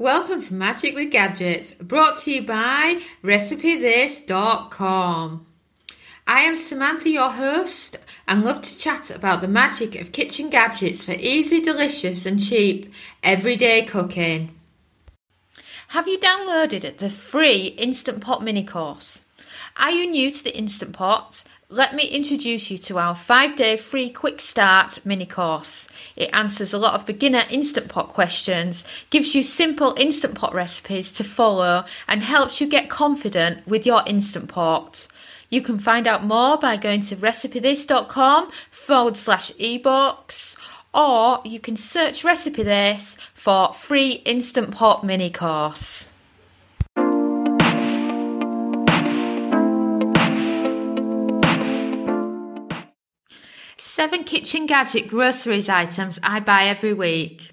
Welcome to Magic with Gadgets, brought to you by RecipeThis.com. I am Samantha, your host, and love to chat about the magic of kitchen gadgets for easy, delicious, and cheap everyday cooking. Have you downloaded the free Instant Pot mini course? Are you new to the Instant Pot? Let me introduce you to our five day free quick start mini course. It answers a lot of beginner Instant Pot questions, gives you simple Instant Pot recipes to follow, and helps you get confident with your Instant Pot. You can find out more by going to recipethis.com forward slash ebooks, or you can search Recipe This for free Instant Pot mini course. Seven kitchen gadget groceries items I buy every week.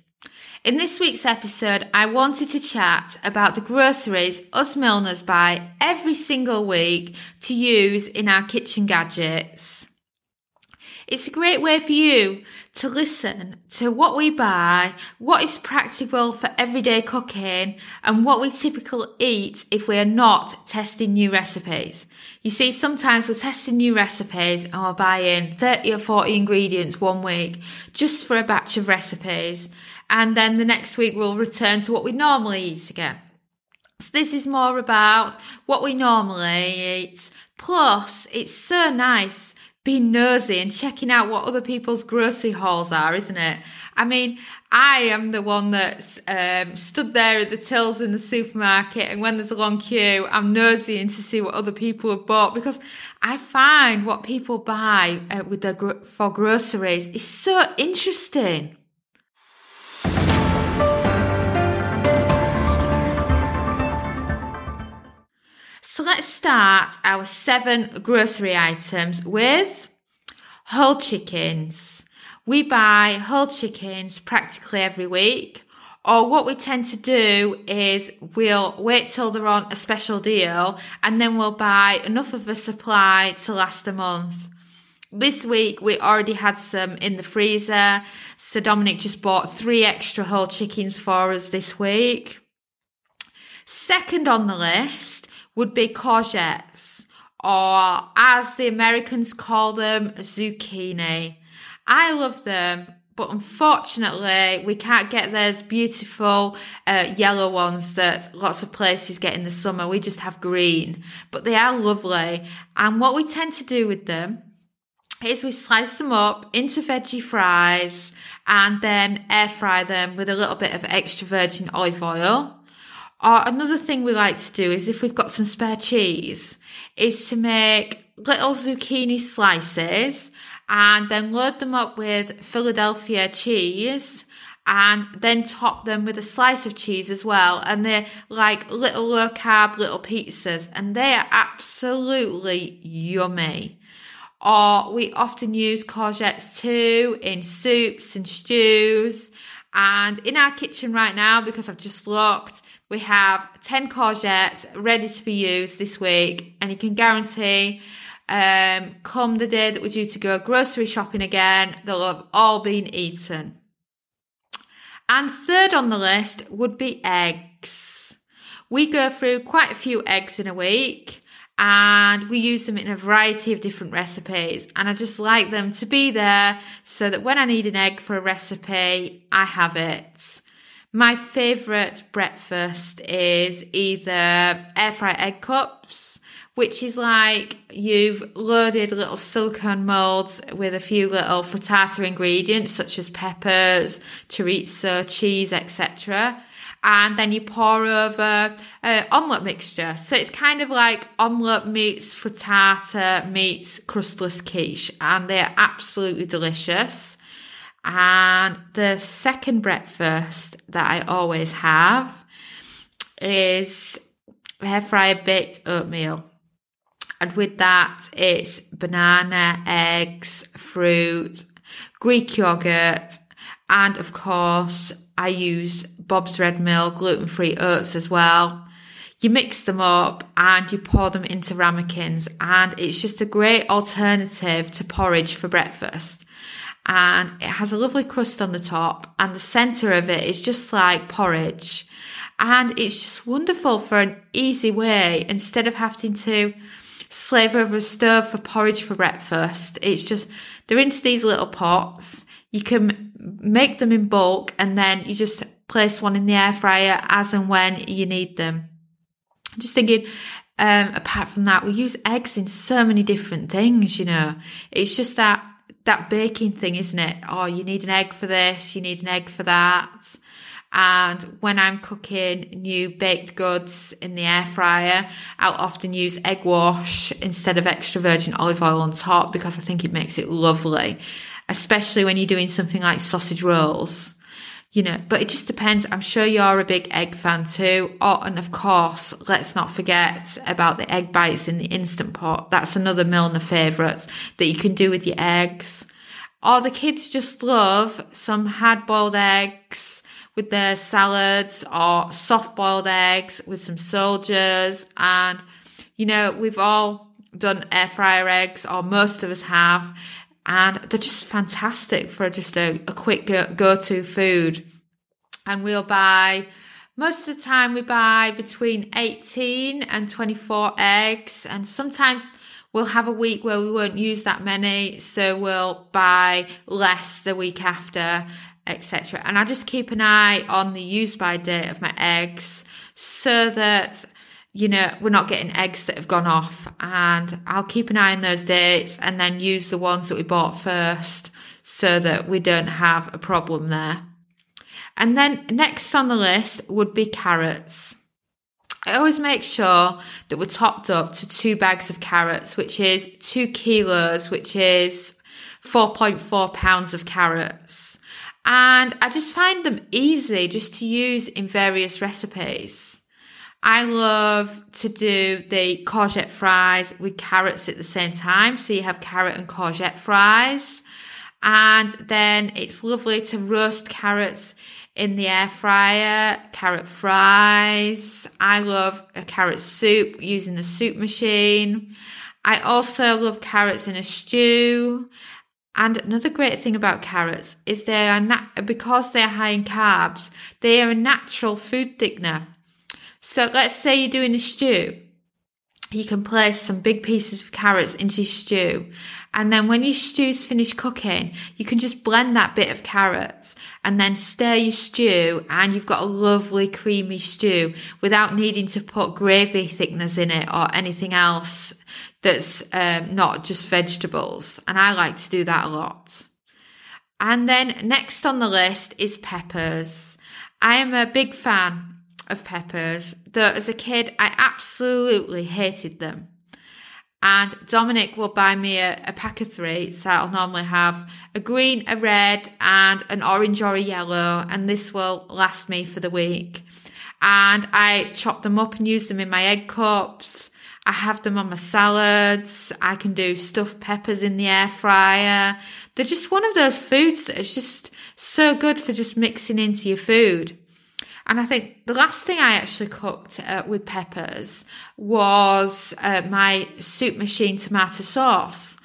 In this week's episode, I wanted to chat about the groceries us Milners buy every single week to use in our kitchen gadgets. It's a great way for you to listen to what we buy, what is practical for everyday cooking, and what we typically eat if we are not testing new recipes. You see, sometimes we're testing new recipes and we're buying 30 or 40 ingredients one week just for a batch of recipes. And then the next week we'll return to what we normally eat again. So this is more about what we normally eat. Plus, it's so nice being nosy and checking out what other people's grocery hauls are, isn't it? I mean, I am the one that's um, stood there at the tills in the supermarket, and when there's a long queue, I'm nosy nosying to see what other people have bought because I find what people buy uh, with their gro- for groceries is so interesting. So let's start our seven grocery items with whole chickens. We buy whole chickens practically every week. Or what we tend to do is we'll wait till they're on a special deal and then we'll buy enough of a supply to last a month. This week we already had some in the freezer. So Dominic just bought three extra whole chickens for us this week. Second on the list would be courgettes, or as the Americans call them, zucchini. I love them, but unfortunately, we can't get those beautiful uh, yellow ones that lots of places get in the summer. We just have green, but they are lovely. And what we tend to do with them is we slice them up into veggie fries and then air fry them with a little bit of extra virgin olive oil. Or another thing we like to do is if we've got some spare cheese, is to make little zucchini slices and then load them up with Philadelphia cheese and then top them with a slice of cheese as well. And they're like little low carb little pizzas and they are absolutely yummy. Or we often use courgettes too in soups and stews. And in our kitchen right now, because I've just looked, we have 10 courgettes ready to be used this week, and you can guarantee um, come the day that we're due to go grocery shopping again, they'll have all been eaten. And third on the list would be eggs. We go through quite a few eggs in a week and we use them in a variety of different recipes. And I just like them to be there so that when I need an egg for a recipe, I have it. My favourite breakfast is either air fry egg cups, which is like you've loaded little silicone molds with a few little frittata ingredients such as peppers, chorizo, cheese, etc. And then you pour over uh, omelette mixture. So it's kind of like omelette meets frittata meets crustless quiche, and they're absolutely delicious. And the second breakfast that I always have is air fryer baked oatmeal. And with that, it's banana, eggs, fruit, Greek yogurt, and of course, I use Bob's Red Mill gluten free oats as well. You mix them up and you pour them into ramekins, and it's just a great alternative to porridge for breakfast and it has a lovely crust on the top and the center of it is just like porridge And it's just wonderful for an easy way instead of having to slave over a stove for porridge for breakfast. It's just, they're into these little pots. You can make them in bulk and then you just place one in the air fryer as and when you need them. I'm just thinking, um, apart from that, we use eggs in so many different things, you know. It's just that that baking thing, isn't it? Oh, you need an egg for this, you need an egg for that. And when I'm cooking new baked goods in the air fryer, I'll often use egg wash instead of extra virgin olive oil on top because I think it makes it lovely, especially when you're doing something like sausage rolls. You know, but it just depends. I'm sure you're a big egg fan too. Oh, and of course, let's not forget about the egg bites in the instant pot. That's another Milner favourite that you can do with your eggs. Or the kids just love some hard boiled eggs with their salads or soft boiled eggs with some soldiers. And, you know, we've all done air fryer eggs or most of us have. And they're just fantastic for just a, a quick go to food. And we'll buy, most of the time we buy between 18 and 24 eggs. And sometimes we'll have a week where we won't use that many. So we'll buy less the week after etc. And I just keep an eye on the use by date of my eggs so that you know we're not getting eggs that have gone off and I'll keep an eye on those dates and then use the ones that we bought first so that we don't have a problem there. And then next on the list would be carrots. I always make sure that we're topped up to two bags of carrots, which is two kilos, which is 4.4 pounds of carrots. And I just find them easy just to use in various recipes. I love to do the courgette fries with carrots at the same time. So you have carrot and courgette fries. And then it's lovely to roast carrots in the air fryer, carrot fries. I love a carrot soup using the soup machine. I also love carrots in a stew. And another great thing about carrots is they are nat- because they are high in carbs, they are a natural food thickener. So let's say you're doing a stew. You can place some big pieces of carrots into your stew. And then when your stew's finished cooking, you can just blend that bit of carrots and then stir your stew and you've got a lovely creamy stew without needing to put gravy thickeners in it or anything else that's um, not just vegetables. And I like to do that a lot. And then next on the list is peppers. I am a big fan of peppers, though as a kid, I absolutely hated them. And Dominic will buy me a, a, pack of three. So I'll normally have a green, a red, and an orange or a yellow. And this will last me for the week. And I chop them up and use them in my egg cups. I have them on my salads. I can do stuffed peppers in the air fryer. They're just one of those foods that is just so good for just mixing into your food. And I think the last thing I actually cooked uh, with peppers was uh, my soup machine tomato sauce.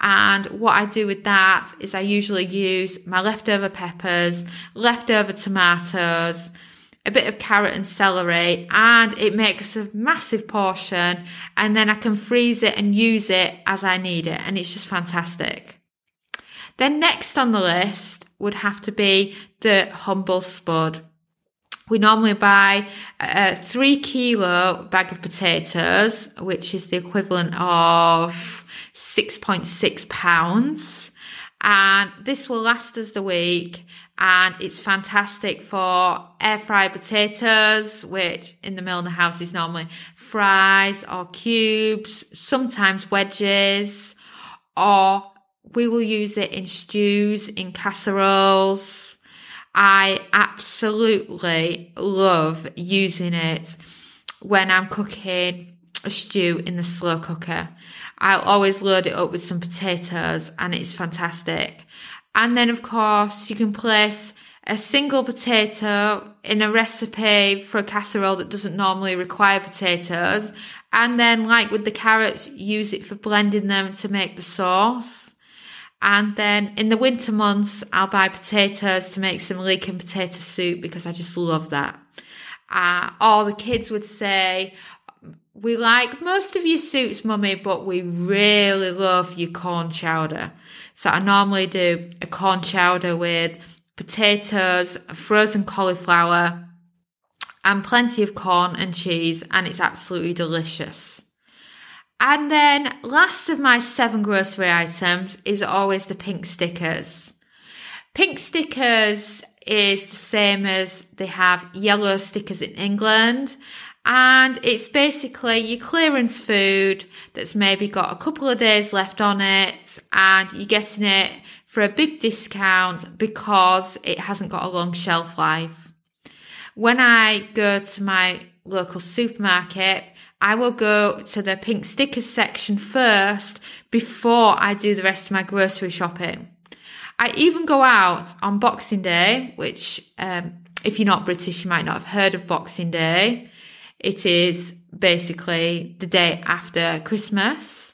And what I do with that is I usually use my leftover peppers, leftover tomatoes, a bit of carrot and celery, and it makes a massive portion. And then I can freeze it and use it as I need it. And it's just fantastic. Then next on the list would have to be the humble spud. We normally buy a three kilo bag of potatoes, which is the equivalent of 6.6 pounds. And this will last us the week and it's fantastic for air fried potatoes, which in the Milner house is normally fries or cubes, sometimes wedges, or we will use it in stews, in casseroles. I absolutely love using it when I'm cooking a stew in the slow cooker. I'll always load it up with some potatoes and it's fantastic. And then, of course, you can place a single potato in a recipe for a casserole that doesn't normally require potatoes. And then, like with the carrots, use it for blending them to make the sauce. And then in the winter months, I'll buy potatoes to make some leek and potato soup because I just love that. Uh, or the kids would say, we like most of your soups, mummy, but we really love your corn chowder. So I normally do a corn chowder with potatoes, frozen cauliflower, and plenty of corn and cheese, and it's absolutely delicious. And then last of my seven grocery items is always the pink stickers. Pink stickers is the same as they have yellow stickers in England. And it's basically your clearance food that's maybe got a couple of days left on it and you're getting it for a big discount because it hasn't got a long shelf life. When I go to my local supermarket, I will go to the pink stickers section first before I do the rest of my grocery shopping. I even go out on Boxing Day, which, um, if you're not British, you might not have heard of Boxing Day. It is basically the day after Christmas.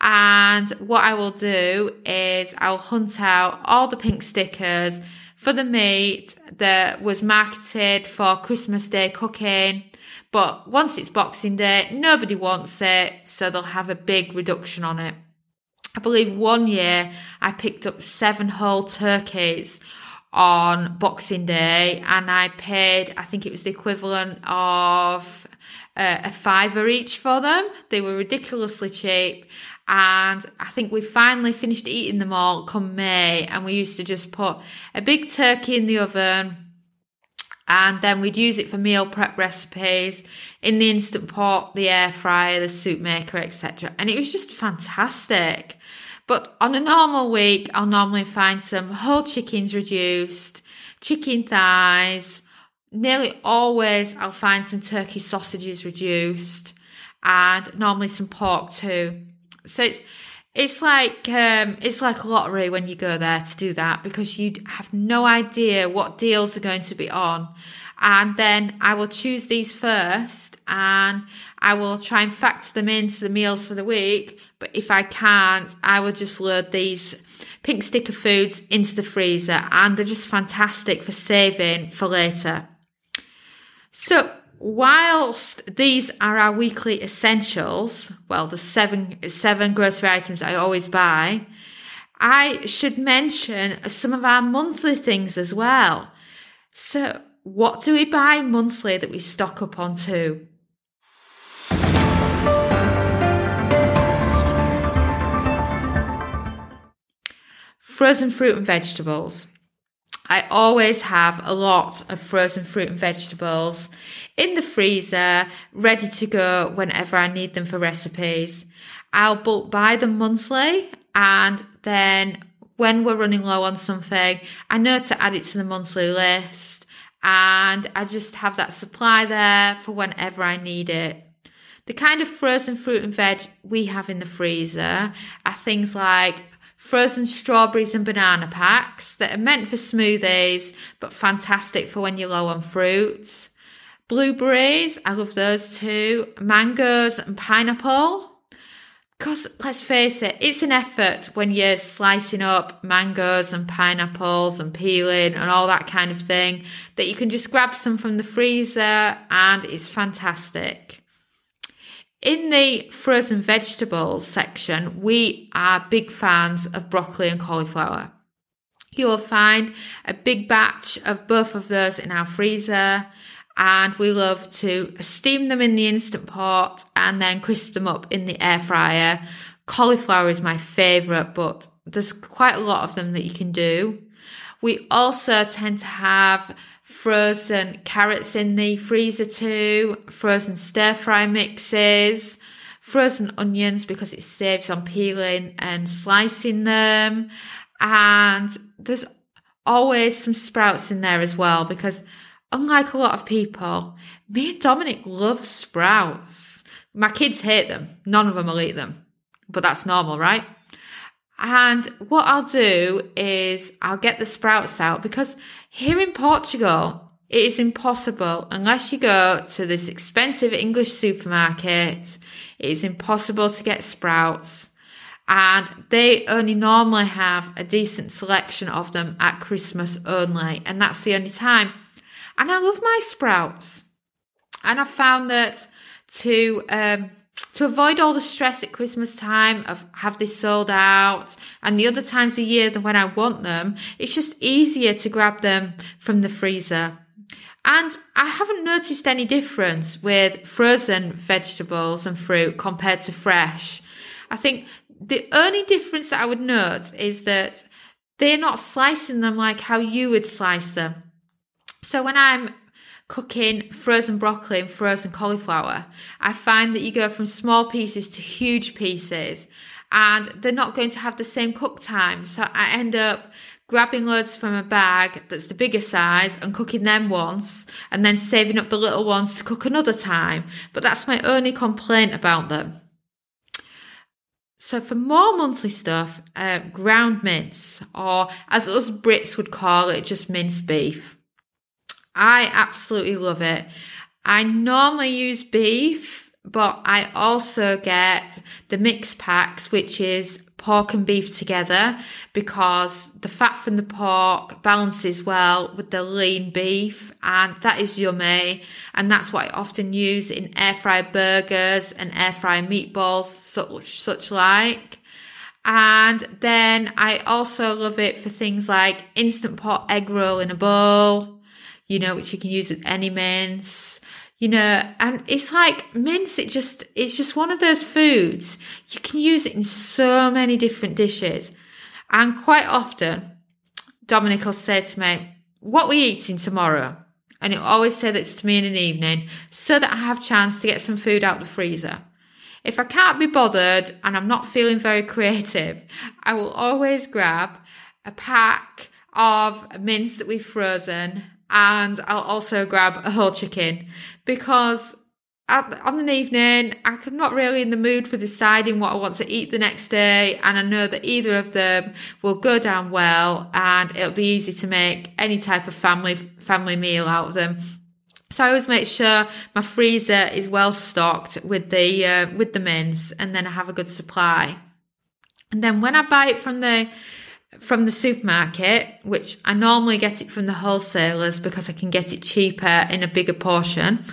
And what I will do is I'll hunt out all the pink stickers for the meat that was marketed for Christmas Day cooking. But once it's Boxing Day, nobody wants it, so they'll have a big reduction on it. I believe one year I picked up seven whole turkeys on Boxing Day and I paid, I think it was the equivalent of uh, a fiver each for them. They were ridiculously cheap. And I think we finally finished eating them all come May. And we used to just put a big turkey in the oven and then we'd use it for meal prep recipes in the instant pot, the air fryer, the soup maker, etc. And it was just fantastic. But on a normal week, I'll normally find some whole chickens reduced, chicken thighs. Nearly always, I'll find some turkey sausages reduced, and normally some pork too. So it's it's like um, it's like a lottery when you go there to do that because you have no idea what deals are going to be on. And then I will choose these first and I will try and factor them into the meals for the week. But if I can't, I will just load these pink sticker foods into the freezer and they're just fantastic for saving for later. So whilst these are our weekly essentials, well, the seven, seven grocery items I always buy, I should mention some of our monthly things as well. So, what do we buy monthly that we stock up on too? Frozen fruit and vegetables. I always have a lot of frozen fruit and vegetables in the freezer, ready to go whenever I need them for recipes. I'll bulk buy them monthly and then when we're running low on something, I know to add it to the monthly list and I just have that supply there for whenever I need it. The kind of frozen fruit and veg we have in the freezer are things like frozen strawberries and banana packs that are meant for smoothies, but fantastic for when you're low on fruits. Blueberries, I love those too. Mangoes and pineapple. Because let's face it, it's an effort when you're slicing up mangoes and pineapples and peeling and all that kind of thing that you can just grab some from the freezer and it's fantastic. In the frozen vegetables section, we are big fans of broccoli and cauliflower. You will find a big batch of both of those in our freezer and we love to steam them in the instant pot and then crisp them up in the air fryer. Cauliflower is my favorite, but there's quite a lot of them that you can do. We also tend to have frozen carrots in the freezer too, frozen stir fry mixes, frozen onions because it saves on peeling and slicing them. And there's always some sprouts in there as well because unlike a lot of people, me and Dominic love sprouts. My kids hate them. None of them will eat them, but that's normal, right? And what I'll do is I'll get the sprouts out because here in Portugal, it is impossible unless you go to this expensive English supermarket. It is impossible to get sprouts. And they only normally have a decent selection of them at Christmas only. And that's the only time. And I love my sprouts. And I found that to um, to avoid all the stress at Christmas time of have this sold out and the other times a year than when I want them, it's just easier to grab them from the freezer. And I haven't noticed any difference with frozen vegetables and fruit compared to fresh. I think the only difference that I would note is that they're not slicing them like how you would slice them. So when I'm cooking frozen broccoli and frozen cauliflower, I find that you go from small pieces to huge pieces and they're not going to have the same cook time. So I end up grabbing loads from a bag that's the bigger size and cooking them once and then saving up the little ones to cook another time. But that's my only complaint about them. So for more monthly stuff, uh, ground mince, or as us Brits would call it, just minced beef. I absolutely love it. I normally use beef, but I also get the mix packs, which is pork and beef together because the fat from the pork balances well with the lean beef and that is yummy. And that's what I often use in air fry burgers and air fry meatballs such such like. And then I also love it for things like instant pot egg roll in a bowl you know, which you can use with any mince, you know, and it's like mince, it just, it's just one of those foods. You can use it in so many different dishes. And quite often, Dominic will say to me, what are we eating tomorrow? And he'll always say it's to me in an evening so that I have chance to get some food out the freezer. If I can't be bothered and I'm not feeling very creative, I will always grab a pack of mince that we've frozen and I'll also grab a whole chicken because at, on an evening, I'm not really in the mood for deciding what I want to eat the next day. And I know that either of them will go down well and it'll be easy to make any type of family, family meal out of them. So I always make sure my freezer is well stocked with the, uh, with the mince and then I have a good supply. And then when I buy it from the, from the supermarket, which I normally get it from the wholesalers because I can get it cheaper in a bigger portion.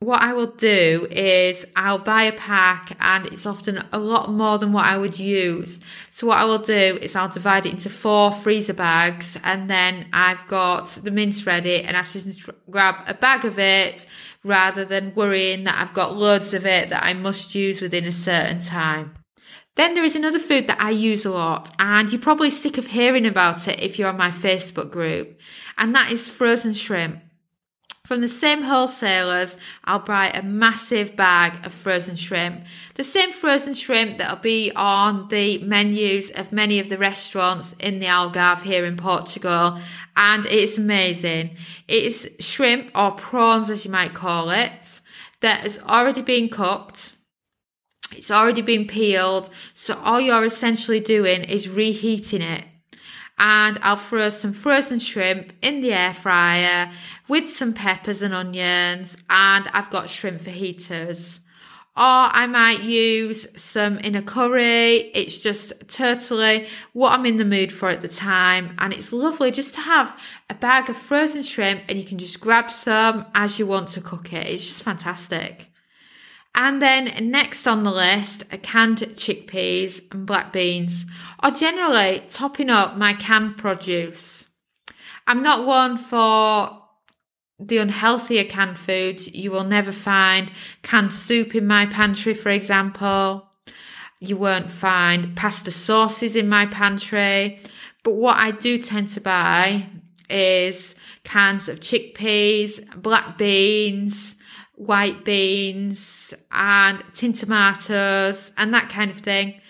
What I will do is I'll buy a pack and it's often a lot more than what I would use. So what I will do is I'll divide it into four freezer bags and then I've got the mince ready and I just grab a bag of it rather than worrying that I've got loads of it that I must use within a certain time. Then there is another food that I use a lot, and you're probably sick of hearing about it if you're on my Facebook group, and that is frozen shrimp. From the same wholesalers, I'll buy a massive bag of frozen shrimp. The same frozen shrimp that'll be on the menus of many of the restaurants in the Algarve here in Portugal. And it's amazing. It's shrimp or prawns, as you might call it, that has already been cooked it's already been peeled. So all you're essentially doing is reheating it. And I'll throw some frozen shrimp in the air fryer with some peppers and onions. And I've got shrimp fajitas. Or I might use some in a curry. It's just totally what I'm in the mood for at the time. And it's lovely just to have a bag of frozen shrimp and you can just grab some as you want to cook it. It's just fantastic. And then next on the list canned chickpeas and black beans, or generally topping up my canned produce. I'm not one for the unhealthier canned foods. You will never find canned soup in my pantry, for example. You won't find pasta sauces in my pantry. But what I do tend to buy is cans of chickpeas, black beans, white beans and tin tomatoes and that kind of thing.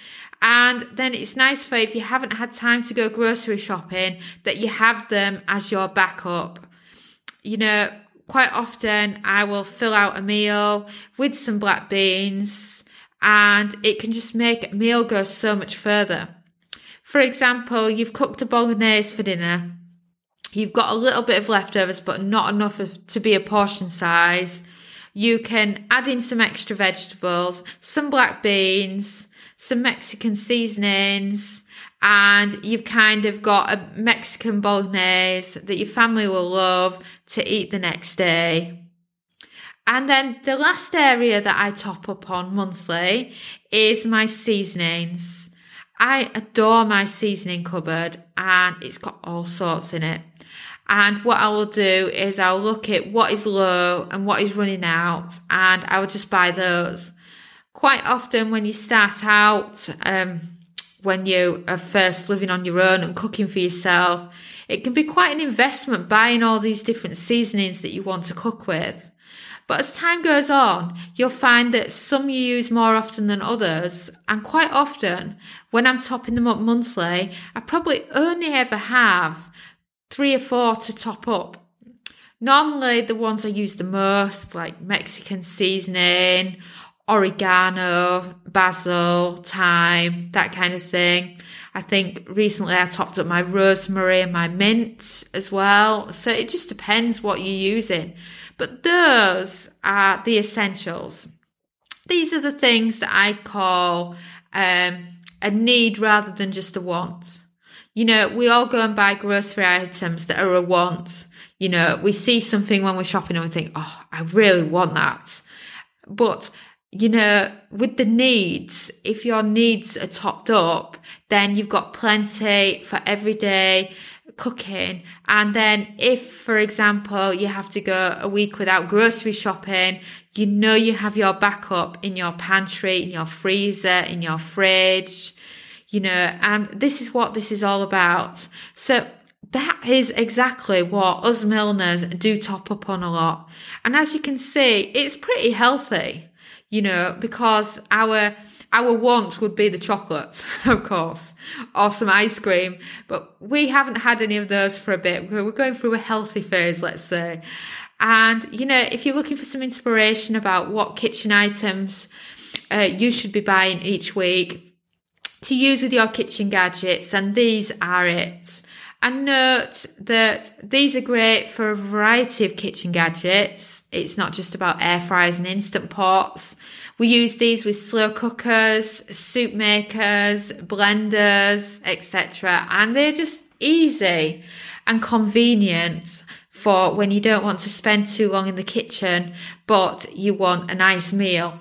And then it's nice for if you haven't had time to go grocery shopping that you have them as your backup. You know, quite often I will fill out a meal with some black beans and it can just make a meal go so much further. For example, you've cooked a bolognese for dinner. You've got a little bit of leftovers, but not enough to be a portion size. You can add in some extra vegetables, some black beans, some Mexican seasonings, and you've kind of got a Mexican bolognese that your family will love to eat the next day. And then the last area that I top up on monthly is my seasonings. I adore my seasoning cupboard and it's got all sorts in it. And what I will do is I'll look at what is low and what is running out and I will just buy those. Quite often when you start out, um, when you are first living on your own and cooking for yourself, it can be quite an investment buying all these different seasonings that you want to cook with. But as time goes on, you'll find that some you use more often than others. And quite often, when I'm topping them up monthly, I probably only ever have three or four to top up. Normally, the ones I use the most, like Mexican seasoning, oregano, basil, thyme, that kind of thing. I think recently I topped up my rosemary and my mint as well. So it just depends what you're using. But those are the essentials. These are the things that I call um, a need rather than just a want. You know, we all go and buy grocery items that are a want. You know, we see something when we're shopping and we think, oh, I really want that. But, you know, with the needs, if your needs are topped up, then you've got plenty for everyday cooking. And then if, for example, you have to go a week without grocery shopping, you know you have your backup in your pantry, in your freezer, in your fridge you know, and this is what this is all about. So that is exactly what us Milners do top up on a lot. And as you can see, it's pretty healthy, you know, because our, our want would be the chocolate, of course, or some ice cream, but we haven't had any of those for a bit. We're going through a healthy phase, let's say. And, you know, if you're looking for some inspiration about what kitchen items uh, you should be buying each week, to use with your kitchen gadgets, and these are it. And note that these are great for a variety of kitchen gadgets. It's not just about air fryers and instant pots. We use these with slow cookers, soup makers, blenders, etc. And they're just easy and convenient for when you don't want to spend too long in the kitchen, but you want a nice meal.